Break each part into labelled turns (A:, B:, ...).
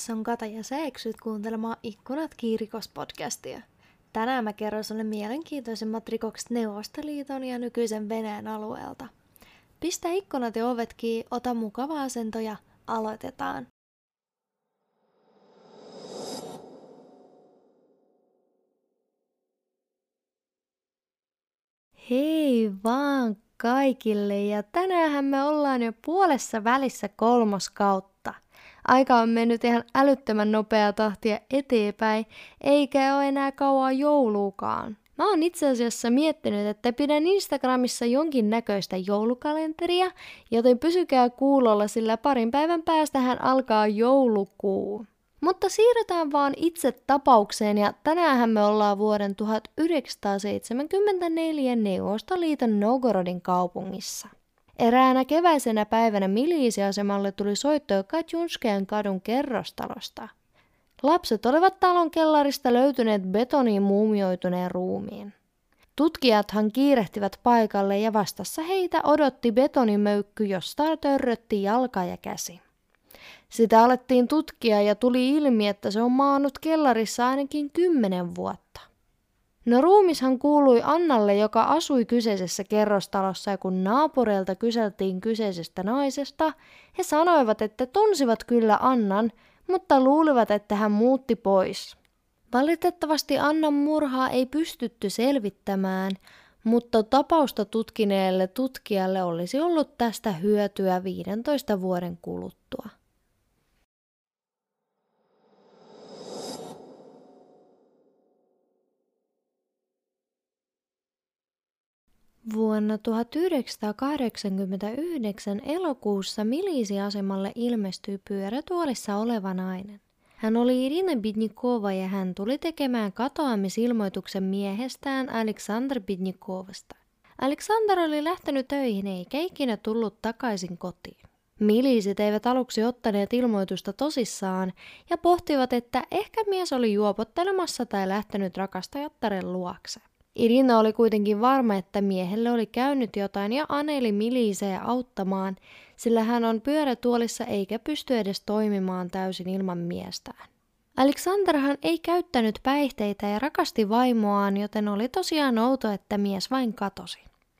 A: Tässä on Kata ja sä eksyt kuuntelemaan Ikkunat kiirikos-podcastia. Tänään mä kerron sulle mielenkiintoisemmat rikokset Neuvostoliiton ja nykyisen Venäjän alueelta. Pistä ikkunat ja ovet kiinni, ota mukava asento ja aloitetaan. Hei vaan kaikille ja tänään me ollaan jo puolessa välissä kolmoskautta. Aika on mennyt ihan älyttömän nopeaa tahtia eteenpäin, eikä ole enää kauan jouluukaan. Mä oon itse asiassa miettinyt, että pidän Instagramissa jonkin näköistä joulukalenteria, joten pysykää kuulolla, sillä parin päivän päästähän alkaa joulukuu. Mutta siirrytään vaan itse tapaukseen ja tänään me ollaan vuoden 1974 Neuvostoliiton Novgorodin kaupungissa. Eräänä keväisenä päivänä miliisiasemalle tuli soitto Katjunskean kadun kerrostalosta. Lapset olivat talon kellarista löytyneet betoniin muumioituneen ruumiin. Tutkijathan kiirehtivät paikalle ja vastassa heitä odotti betonimöykky, josta törrötti jalka ja käsi. Sitä alettiin tutkia ja tuli ilmi, että se on maannut kellarissa ainakin kymmenen vuotta. No ruumishan kuului Annalle, joka asui kyseisessä kerrostalossa ja kun naapureilta kyseltiin kyseisestä naisesta, he sanoivat, että tunsivat kyllä Annan, mutta luulivat, että hän muutti pois. Valitettavasti Annan murhaa ei pystytty selvittämään, mutta tapausta tutkineelle tutkijalle olisi ollut tästä hyötyä 15 vuoden kuluttua. Vuonna 1989 elokuussa milisiasemalle ilmestyi pyörätuolissa oleva nainen. Hän oli Irina Bidnikova ja hän tuli tekemään katoamisilmoituksen miehestään Alexander Bidnikovasta. Alexander oli lähtenyt töihin eikä ikinä tullut takaisin kotiin. Miliisit eivät aluksi ottaneet ilmoitusta tosissaan ja pohtivat, että ehkä mies oli juopottelemassa tai lähtenyt rakastajattaren luokse. Irina oli kuitenkin varma, että miehelle oli käynyt jotain ja aneli Miliisejä auttamaan, sillä hän on pyörätuolissa eikä pysty edes toimimaan täysin ilman miestään. Aleksanderhan ei käyttänyt päihteitä ja rakasti vaimoaan, joten oli tosiaan outo, että mies vain katosi.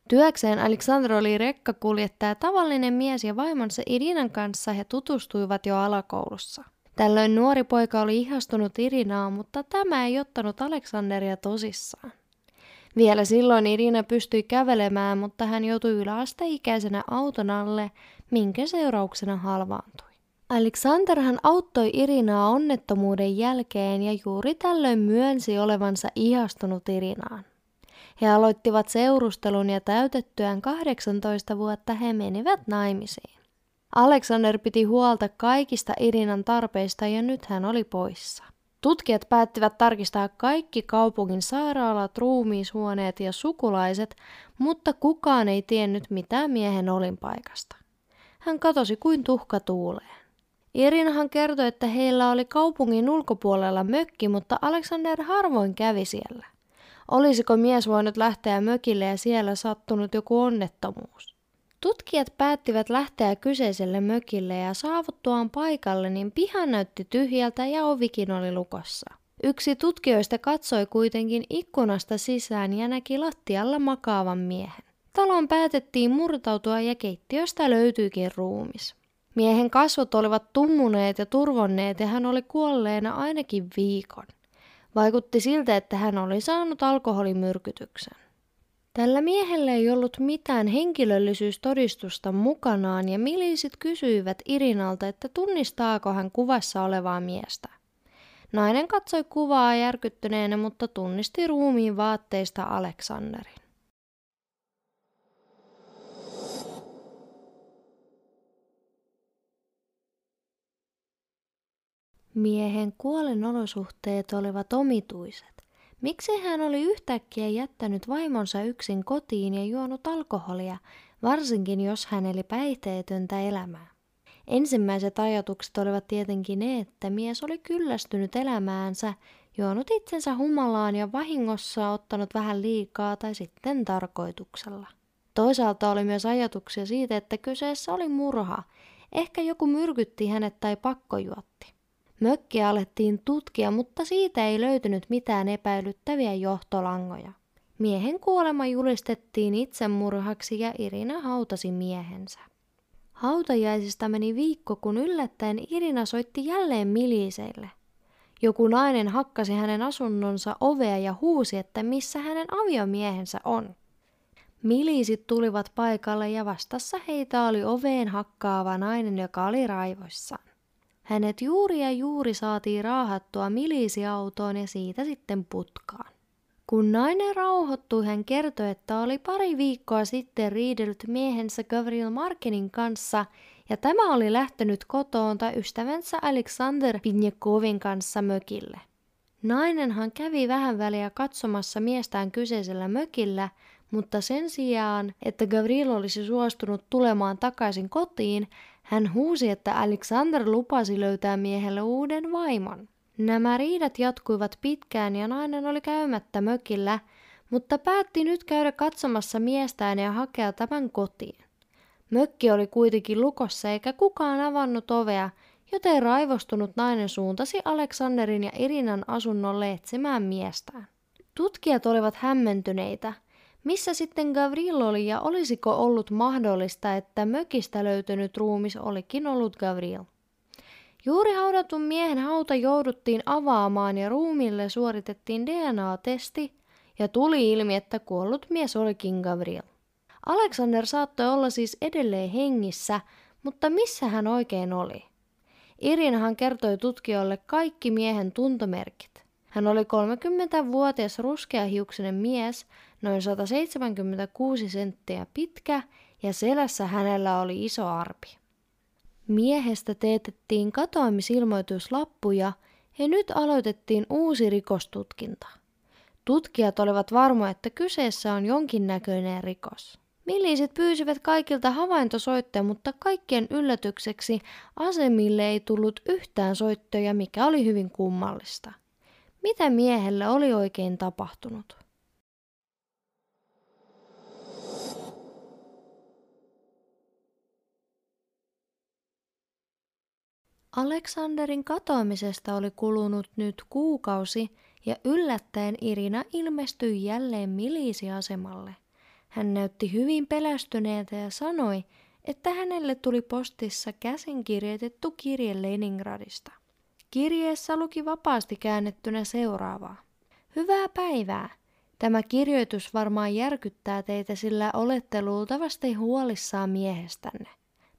A: Työkseen Alexander oli rekkakuljettaja tavallinen mies ja vaimonsa Irinan kanssa he tutustuivat jo alakoulussa. Tällöin nuori poika oli ihastunut Irinaa, mutta tämä ei ottanut Aleksanderia tosissaan. Vielä silloin Irina pystyi kävelemään, mutta hän joutui yläasteikäisenä auton alle, minkä seurauksena halvaantui. Alexanderhan auttoi Irinaa onnettomuuden jälkeen ja juuri tällöin myönsi olevansa ihastunut Irinaan. He aloittivat seurustelun ja täytettyään 18 vuotta he menivät naimisiin. Alexander piti huolta kaikista Irinan tarpeista ja nyt hän oli poissa. Tutkijat päättivät tarkistaa kaikki kaupungin sairaalat, ruumiishuoneet ja sukulaiset, mutta kukaan ei tiennyt mitään miehen olinpaikasta. Hän katosi kuin tuhka tuuleen. Irinahan kertoi, että heillä oli kaupungin ulkopuolella mökki, mutta Alexander harvoin kävi siellä. Olisiko mies voinut lähteä mökille ja siellä sattunut joku onnettomuus? Tutkijat päättivät lähteä kyseiselle mökille ja saavuttuaan paikalle, niin piha näytti tyhjältä ja ovikin oli lukossa. Yksi tutkijoista katsoi kuitenkin ikkunasta sisään ja näki lattialla makaavan miehen. Talon päätettiin murtautua ja keittiöstä löytyikin ruumis. Miehen kasvot olivat tummuneet ja turvonneet ja hän oli kuolleena ainakin viikon. Vaikutti siltä, että hän oli saanut alkoholimyrkytyksen. Tällä miehellä ei ollut mitään henkilöllisyystodistusta mukanaan ja miliisit kysyivät Irinalta, että tunnistaako hän kuvassa olevaa miestä. Nainen katsoi kuvaa järkyttyneenä, mutta tunnisti ruumiin vaatteista Aleksanderin. Miehen kuolenolosuhteet olivat omituiset. Miksi hän oli yhtäkkiä jättänyt vaimonsa yksin kotiin ja juonut alkoholia, varsinkin jos hän eli päihteetöntä elämää? Ensimmäiset ajatukset olivat tietenkin ne, että mies oli kyllästynyt elämäänsä, juonut itsensä humalaan ja vahingossa ottanut vähän liikaa tai sitten tarkoituksella. Toisaalta oli myös ajatuksia siitä, että kyseessä oli murha. Ehkä joku myrkytti hänet tai pakkojuotti. Mökkiä alettiin tutkia, mutta siitä ei löytynyt mitään epäilyttäviä johtolangoja. Miehen kuolema julistettiin itsemurhaksi ja Irina hautasi miehensä. Hautajaisista meni viikko, kun yllättäen Irina soitti jälleen miliseille. Joku nainen hakkasi hänen asunnonsa ovea ja huusi, että missä hänen aviomiehensä on. Miliisit tulivat paikalle ja vastassa heitä oli oveen hakkaava nainen, joka oli raivoissaan. Hänet juuri ja juuri saatiin raahattua miliisiautoon ja siitä sitten putkaan. Kun nainen rauhoittui, hän kertoi, että oli pari viikkoa sitten riidellyt miehensä Gavril Markenin kanssa ja tämä oli lähtenyt kotoonta ystävänsä Alexander Pinjekovin kanssa mökille. Nainenhan kävi vähän väliä katsomassa miestään kyseisellä mökillä, mutta sen sijaan, että Gavril olisi suostunut tulemaan takaisin kotiin, hän huusi, että Alexander lupasi löytää miehelle uuden vaimon. Nämä riidat jatkuivat pitkään ja nainen oli käymättä mökillä, mutta päätti nyt käydä katsomassa miestään ja hakea tämän kotiin. Mökki oli kuitenkin lukossa eikä kukaan avannut ovea, joten raivostunut nainen suuntasi Aleksanderin ja Irinan asunnolle etsimään miestään. Tutkijat olivat hämmentyneitä. Missä sitten Gavril oli ja olisiko ollut mahdollista, että mökistä löytynyt ruumis olikin ollut Gavril? Juuri haudatun miehen hauta jouduttiin avaamaan ja ruumille suoritettiin DNA-testi ja tuli ilmi, että kuollut mies olikin Gabriel. Alexander saattoi olla siis edelleen hengissä, mutta missä hän oikein oli? Irinahan kertoi tutkijoille kaikki miehen tuntomerkit. Hän oli 30-vuotias ruskeahiuksinen mies, noin 176 senttiä pitkä ja selässä hänellä oli iso arpi. Miehestä teetettiin katoamisilmoituslappuja ja nyt aloitettiin uusi rikostutkinta. Tutkijat olivat varmoja, että kyseessä on jonkinnäköinen rikos. Milliisit pyysivät kaikilta havaintosoittoja, mutta kaikkien yllätykseksi asemille ei tullut yhtään soittoja, mikä oli hyvin kummallista. Mitä miehelle oli oikein tapahtunut? Aleksanderin katoamisesta oli kulunut nyt kuukausi ja yllättäen Irina ilmestyi jälleen milisiasemalle. Hän näytti hyvin pelästyneeltä ja sanoi, että hänelle tuli postissa käsinkirjoitettu kirje Leningradista. Kirjeessä luki vapaasti käännettynä seuraavaa. Hyvää päivää! Tämä kirjoitus varmaan järkyttää teitä, sillä olette luultavasti huolissaan miehestänne.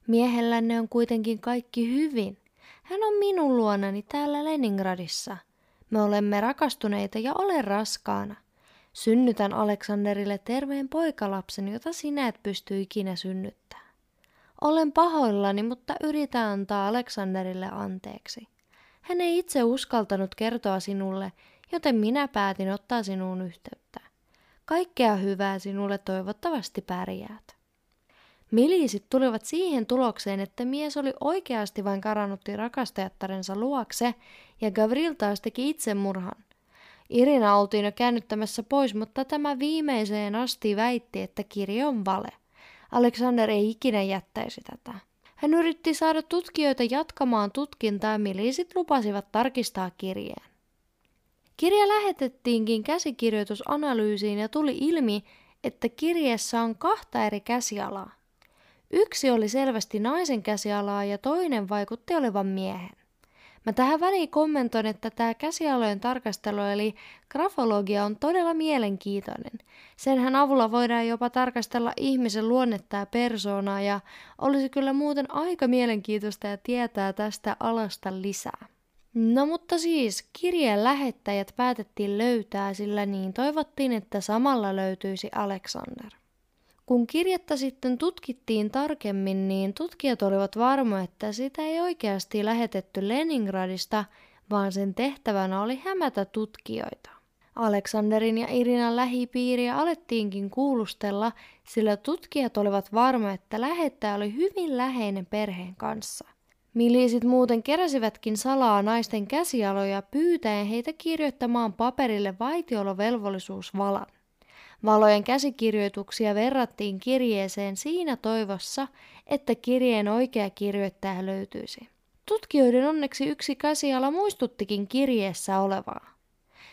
A: Miehellänne on kuitenkin kaikki hyvin. Hän on minun luonani täällä Leningradissa. Me olemme rakastuneita ja olen raskaana. Synnytän Aleksanderille terveen poikalapsen, jota sinä et pysty ikinä synnyttämään. Olen pahoillani, mutta yritän antaa Aleksanderille anteeksi. Hän ei itse uskaltanut kertoa sinulle, joten minä päätin ottaa sinuun yhteyttä. Kaikkea hyvää sinulle toivottavasti pärjäät. Miliisit tulivat siihen tulokseen, että mies oli oikeasti vain karannutti rakastajattarensa luokse ja Gavril taas teki itsemurhan. Irina oltiin jo käännyttämässä pois, mutta tämä viimeiseen asti väitti, että kirja on vale. Alexander ei ikinä jättäisi tätä. Hän yritti saada tutkijoita jatkamaan tutkintaa ja miliisit lupasivat tarkistaa kirjeen. Kirja lähetettiinkin käsikirjoitusanalyysiin ja tuli ilmi, että kirjeessä on kahta eri käsialaa. Yksi oli selvästi naisen käsialaa ja toinen vaikutti olevan miehen. Mä tähän väliin kommentoin, että tämä käsialojen tarkastelu eli grafologia on todella mielenkiintoinen. Senhän avulla voidaan jopa tarkastella ihmisen luonnetta ja persoonaa ja olisi kyllä muuten aika mielenkiintoista ja tietää tästä alasta lisää. No mutta siis kirjeen lähettäjät päätettiin löytää, sillä niin toivottiin, että samalla löytyisi Alexander. Kun kirjettä sitten tutkittiin tarkemmin, niin tutkijat olivat varmoja, että sitä ei oikeasti lähetetty Leningradista, vaan sen tehtävänä oli hämätä tutkijoita. Aleksanderin ja Irinan lähipiiriä alettiinkin kuulustella, sillä tutkijat olivat varmoja, että lähettäjä oli hyvin läheinen perheen kanssa. Miliisit muuten keräsivätkin salaa naisten käsialoja pyytäen heitä kirjoittamaan paperille vaitiolovelvollisuusvalan. Valojen käsikirjoituksia verrattiin kirjeeseen siinä toivossa, että kirjeen oikea kirjoittaja löytyisi. tutkijoiden onneksi yksi käsiala muistuttikin kirjeessä olevaa.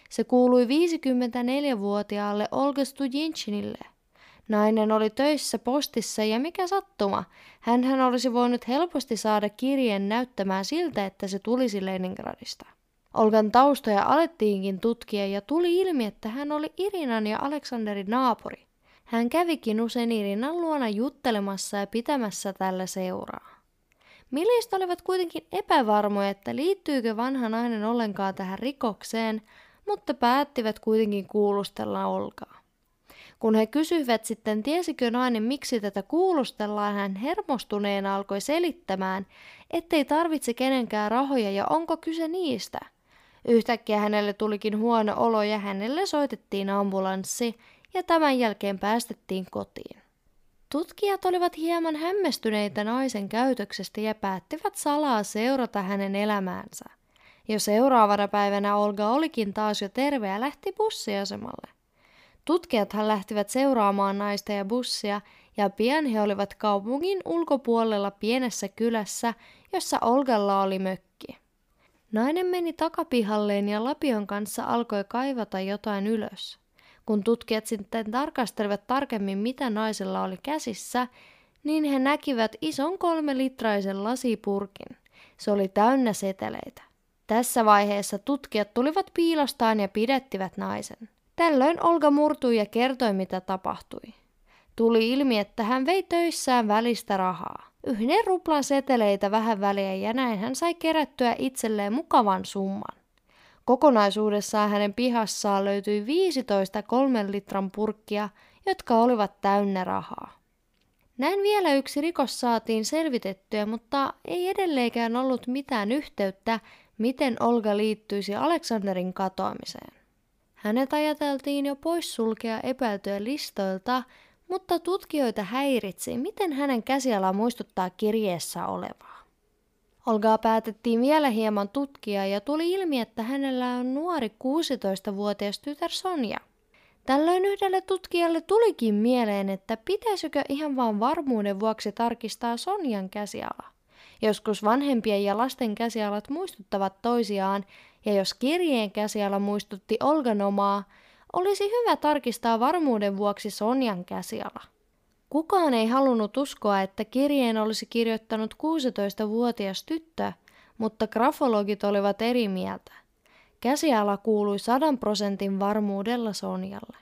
A: Se kuului 54-vuotiaalle Olga Studinchinille. Nainen oli töissä postissa ja mikä sattuma, hän olisi voinut helposti saada kirjeen näyttämään siltä, että se tulisi Leningradista. Olgan taustoja alettiinkin tutkia ja tuli ilmi, että hän oli Irinan ja Aleksanderin naapuri. Hän kävikin usein Irinan luona juttelemassa ja pitämässä tällä seuraa. Millistä olivat kuitenkin epävarmoja, että liittyykö vanha nainen ollenkaan tähän rikokseen, mutta päättivät kuitenkin kuulustella Olkaa. Kun he kysyivät sitten, tiesikö nainen miksi tätä kuulustellaan, hän hermostuneena alkoi selittämään, ettei tarvitse kenenkään rahoja ja onko kyse niistä. Yhtäkkiä hänelle tulikin huono olo ja hänelle soitettiin ambulanssi ja tämän jälkeen päästettiin kotiin. Tutkijat olivat hieman hämmästyneitä naisen käytöksestä ja päättivät salaa seurata hänen elämäänsä. Jo seuraavana päivänä Olga olikin taas jo terve ja lähti bussiasemalle. Tutkijathan lähtivät seuraamaan naista ja bussia, ja pian he olivat kaupungin ulkopuolella pienessä kylässä, jossa Olgalla oli mökki. Nainen meni takapihalleen ja lapion kanssa alkoi kaivata jotain ylös. Kun tutkijat sitten tarkastelivat tarkemmin, mitä naisella oli käsissä, niin he näkivät ison kolme litraisen lasipurkin. Se oli täynnä seteleitä. Tässä vaiheessa tutkijat tulivat piilostaan ja pidettivät naisen. Tällöin Olga murtui ja kertoi, mitä tapahtui. Tuli ilmi, että hän vei töissään välistä rahaa. Yhden ruplan seteleitä vähän väliä ja näin hän sai kerättyä itselleen mukavan summan. Kokonaisuudessaan hänen pihassaan löytyi 15 kolmen litran purkkia, jotka olivat täynnä rahaa. Näin vielä yksi rikos saatiin selvitettyä, mutta ei edelleenkään ollut mitään yhteyttä, miten Olga liittyisi Aleksanderin katoamiseen. Hänet ajateltiin jo poissulkea epäiltyä listoilta, mutta tutkijoita häiritsi, miten hänen käsiala muistuttaa kirjeessä olevaa. Olgaa päätettiin vielä hieman tutkia ja tuli ilmi, että hänellä on nuori 16-vuotias tytär Sonja. Tällöin yhdelle tutkijalle tulikin mieleen, että pitäisikö ihan vain varmuuden vuoksi tarkistaa Sonjan käsiala. Joskus vanhempien ja lasten käsialat muistuttavat toisiaan, ja jos kirjeen käsiala muistutti Olgan omaa, olisi hyvä tarkistaa varmuuden vuoksi Sonjan käsiala. Kukaan ei halunnut uskoa, että kirjeen olisi kirjoittanut 16-vuotias tyttö, mutta grafologit olivat eri mieltä. Käsiala kuului sadan prosentin varmuudella Sonjalle.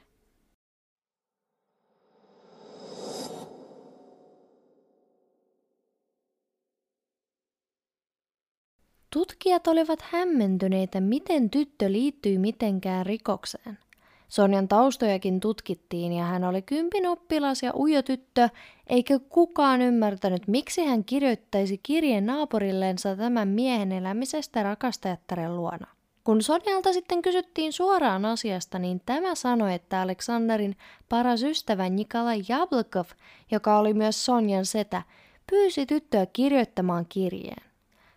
A: Tutkijat olivat hämmentyneitä, miten tyttö liittyi mitenkään rikokseen. Sonjan taustojakin tutkittiin ja hän oli kympin oppilas ja ujo tyttö, eikä kukaan ymmärtänyt, miksi hän kirjoittaisi kirjeen naapurillensa tämän miehen elämisestä rakastajattaren luona. Kun Sonjalta sitten kysyttiin suoraan asiasta, niin tämä sanoi, että Aleksanderin paras ystävä Nikolai Jablkov, joka oli myös Sonjan setä, pyysi tyttöä kirjoittamaan kirjeen.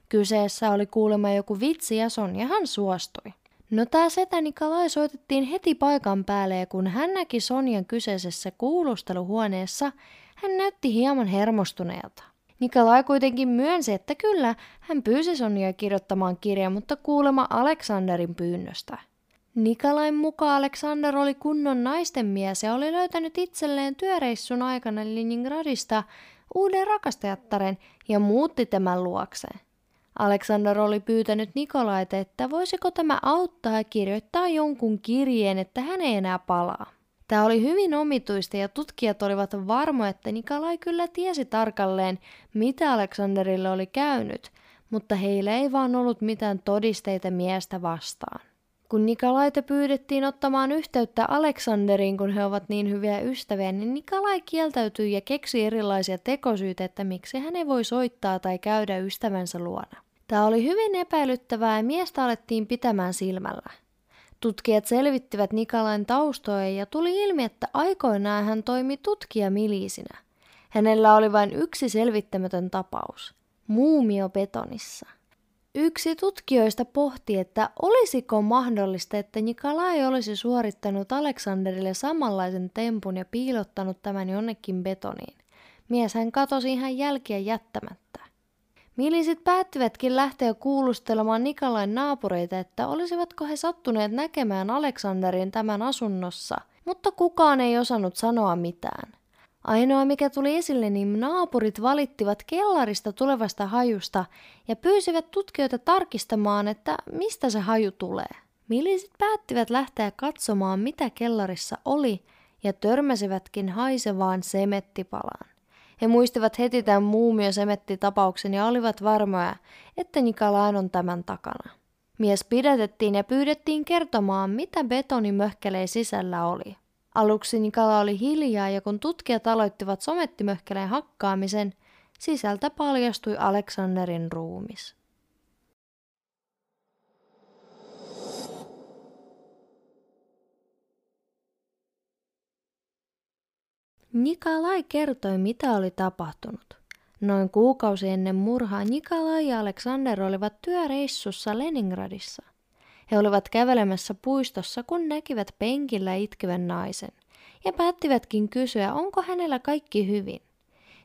A: Kyseessä oli kuulemma joku vitsi ja Sonjahan suostui. No tää setä Nikolai soitettiin heti paikan päälle ja kun hän näki Sonjan kyseisessä kuulusteluhuoneessa, hän näytti hieman hermostuneelta. Nikolai kuitenkin myönsi, että kyllä, hän pyysi Sonjaa kirjoittamaan kirjan, mutta kuulema Aleksanderin pyynnöstä. Nikolain mukaan Aleksander oli kunnon naisten mies ja oli löytänyt itselleen työreissun aikana Leningradista uuden rakastajattaren ja muutti tämän luokseen. Alexander oli pyytänyt Nikolaita, että voisiko tämä auttaa kirjoittaa jonkun kirjeen, että hän ei enää palaa. Tämä oli hyvin omituista ja tutkijat olivat varmoja, että Nikolai kyllä tiesi tarkalleen, mitä Aleksanderille oli käynyt, mutta heillä ei vaan ollut mitään todisteita miestä vastaan. Kun Nikolaita pyydettiin ottamaan yhteyttä Aleksanderiin, kun he ovat niin hyviä ystäviä, niin Nikolai kieltäytyi ja keksi erilaisia tekosyitä, että miksi hän ei voi soittaa tai käydä ystävänsä luona. Tämä oli hyvin epäilyttävää ja miestä alettiin pitämään silmällä. Tutkijat selvittivät Nikolain taustoja ja tuli ilmi, että aikoinaan hän toimi tutkijamiliisinä. Hänellä oli vain yksi selvittämätön tapaus, muumio betonissa. Yksi tutkijoista pohti, että olisiko mahdollista, että Nikolai olisi suorittanut Aleksanderille samanlaisen tempun ja piilottanut tämän jonnekin betoniin. Mies hän katosi ihan jälkiä jättämättä. Milisit päättivätkin lähteä kuulustelemaan Nikolain naapureita, että olisivatko he sattuneet näkemään Aleksanderin tämän asunnossa, mutta kukaan ei osannut sanoa mitään. Ainoa mikä tuli esille, niin naapurit valittivat kellarista tulevasta hajusta ja pyysivät tutkijoita tarkistamaan, että mistä se haju tulee. Milisit päättivät lähteä katsomaan, mitä kellarissa oli, ja törmäsivätkin haisevaan semettipalaan. He muistivat heti tämän muumiosemettitapauksen ja olivat varmoja, että Nikolain on tämän takana. Mies pidätettiin ja pyydettiin kertomaan, mitä betonimöhkeleen sisällä oli. Aluksi Nikala oli hiljaa ja kun tutkijat aloittivat somettimöhkeleen hakkaamisen, sisältä paljastui Aleksanderin ruumis. Nikolai kertoi, mitä oli tapahtunut. Noin kuukausi ennen murhaa Nikolai ja Aleksander olivat työreissussa Leningradissa. He olivat kävelemässä puistossa, kun näkivät penkillä itkevän naisen, ja päättivätkin kysyä, onko hänellä kaikki hyvin.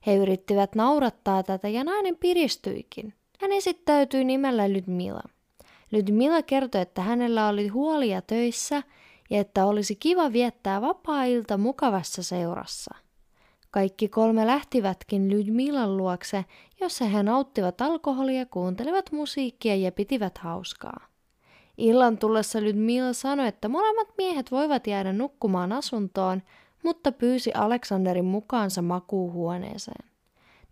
A: He yrittivät naurattaa tätä ja nainen piristyikin. Hän esittäytyi nimellä Lydmila. Lydmila kertoi, että hänellä oli huolia töissä ja että olisi kiva viettää vapaa-ilta mukavassa seurassa. Kaikki kolme lähtivätkin Lydmilan luokse, jossa he nauttivat alkoholia, kuuntelivat musiikkia ja pitivät hauskaa. Illan tullessa Lydmila sanoi, että molemmat miehet voivat jäädä nukkumaan asuntoon, mutta pyysi Aleksanderin mukaansa makuuhuoneeseen.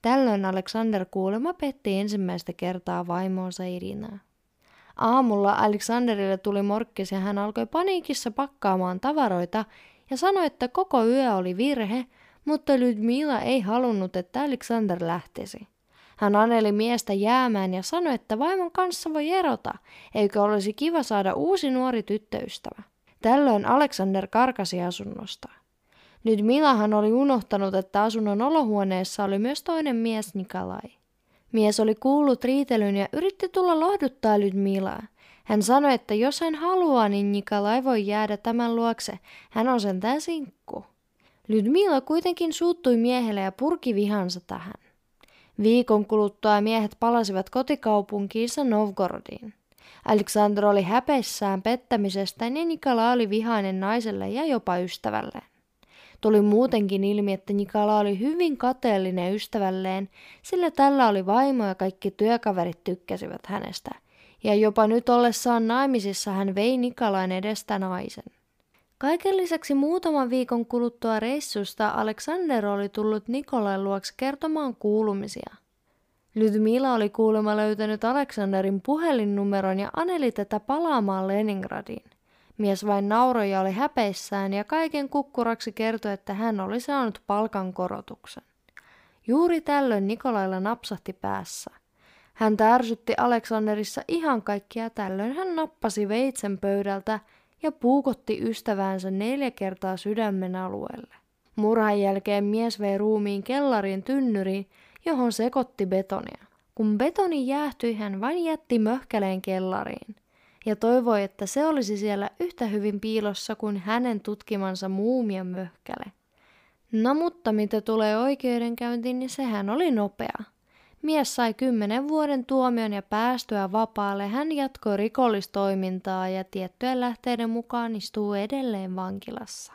A: Tällöin Aleksander kuulema petti ensimmäistä kertaa vaimoonsa Irinaa. Aamulla Aleksanderille tuli morkkis ja hän alkoi paniikissa pakkaamaan tavaroita ja sanoi, että koko yö oli virhe, mutta Lydmila ei halunnut, että Aleksander lähtisi. Hän aneli miestä jäämään ja sanoi, että vaimon kanssa voi erota, eikö olisi kiva saada uusi nuori tyttöystävä. Tällöin Alexander karkasi asunnosta. Nyt Milahan oli unohtanut, että asunnon olohuoneessa oli myös toinen mies Nikolai. Mies oli kuullut riitelyn ja yritti tulla lohduttaa Lydmilaa. Hän sanoi, että jos hän haluaa, niin Nikolai voi jäädä tämän luokse. Hän on sentään sinkku. Lydmila kuitenkin suuttui miehelle ja purki vihansa tähän. Viikon kuluttua miehet palasivat kotikaupunkiinsa Novgorodiin. Aleksandr oli häpeissään pettämisestä ja Nikala oli vihainen naiselle ja jopa ystävälleen. Tuli muutenkin ilmi, että Nikala oli hyvin kateellinen ystävälleen, sillä tällä oli vaimo ja kaikki työkaverit tykkäsivät hänestä. Ja jopa nyt ollessaan naimisissa hän vei Nikalain edestä naisen. Kaiken lisäksi muutaman viikon kuluttua reissusta Alexander oli tullut Nikolain luokse kertomaan kuulumisia. Lydmila oli kuulemma löytänyt Aleksanderin puhelinnumeron ja aneli tätä palaamaan Leningradiin. Mies vain nauroi ja oli häpeissään ja kaiken kukkuraksi kertoi, että hän oli saanut palkankorotuksen. Juuri tällöin Nikolailla napsahti päässä. Hän ärsytti Aleksanderissa ihan kaikkia tällöin hän nappasi veitsen pöydältä ja puukotti ystäväänsä neljä kertaa sydämen alueelle. Murhan jälkeen mies vei ruumiin kellarin tynnyriin, johon sekotti betonia. Kun betoni jäähtyi, hän vain jätti möhkäleen kellariin toivoi, että se olisi siellä yhtä hyvin piilossa kuin hänen tutkimansa muumia möhkäle. No mutta mitä tulee oikeudenkäyntiin, niin sehän oli nopea. Mies sai kymmenen vuoden tuomion ja päästyä vapaalle hän jatkoi rikollistoimintaa ja tiettyjen lähteiden mukaan istuu edelleen vankilassa.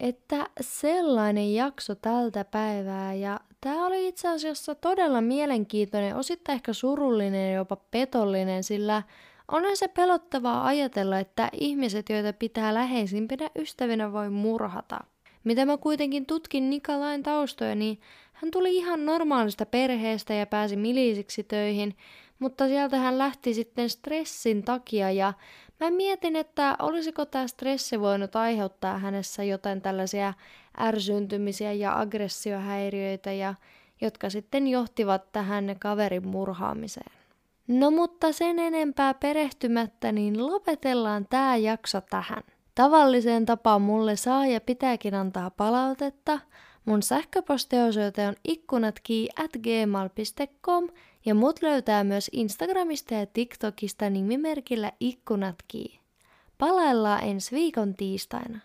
A: Että sellainen jakso tältä päivää ja tämä oli itse asiassa todella mielenkiintoinen, osittain ehkä surullinen ja jopa petollinen, sillä onhan se pelottavaa ajatella, että ihmiset, joita pitää läheisimpinä ystävinä, voi murhata. Mitä mä kuitenkin tutkin Nikolain taustoja, niin hän tuli ihan normaalista perheestä ja pääsi milisiksi töihin, mutta sieltä hän lähti sitten stressin takia ja mä mietin, että olisiko tämä stressi voinut aiheuttaa hänessä jotain tällaisia ärsyntymisiä ja aggressiohäiriöitä, ja, jotka sitten johtivat tähän kaverin murhaamiseen. No mutta sen enempää perehtymättä, niin lopetellaan tämä jakso tähän. Tavalliseen tapaan mulle saa ja pitääkin antaa palautetta. Mun sähköpostiosoite on ikkunatki at gmail.com ja mut löytää myös Instagramista ja TikTokista nimimerkillä ikkunatki. Palaillaan ensi viikon tiistaina.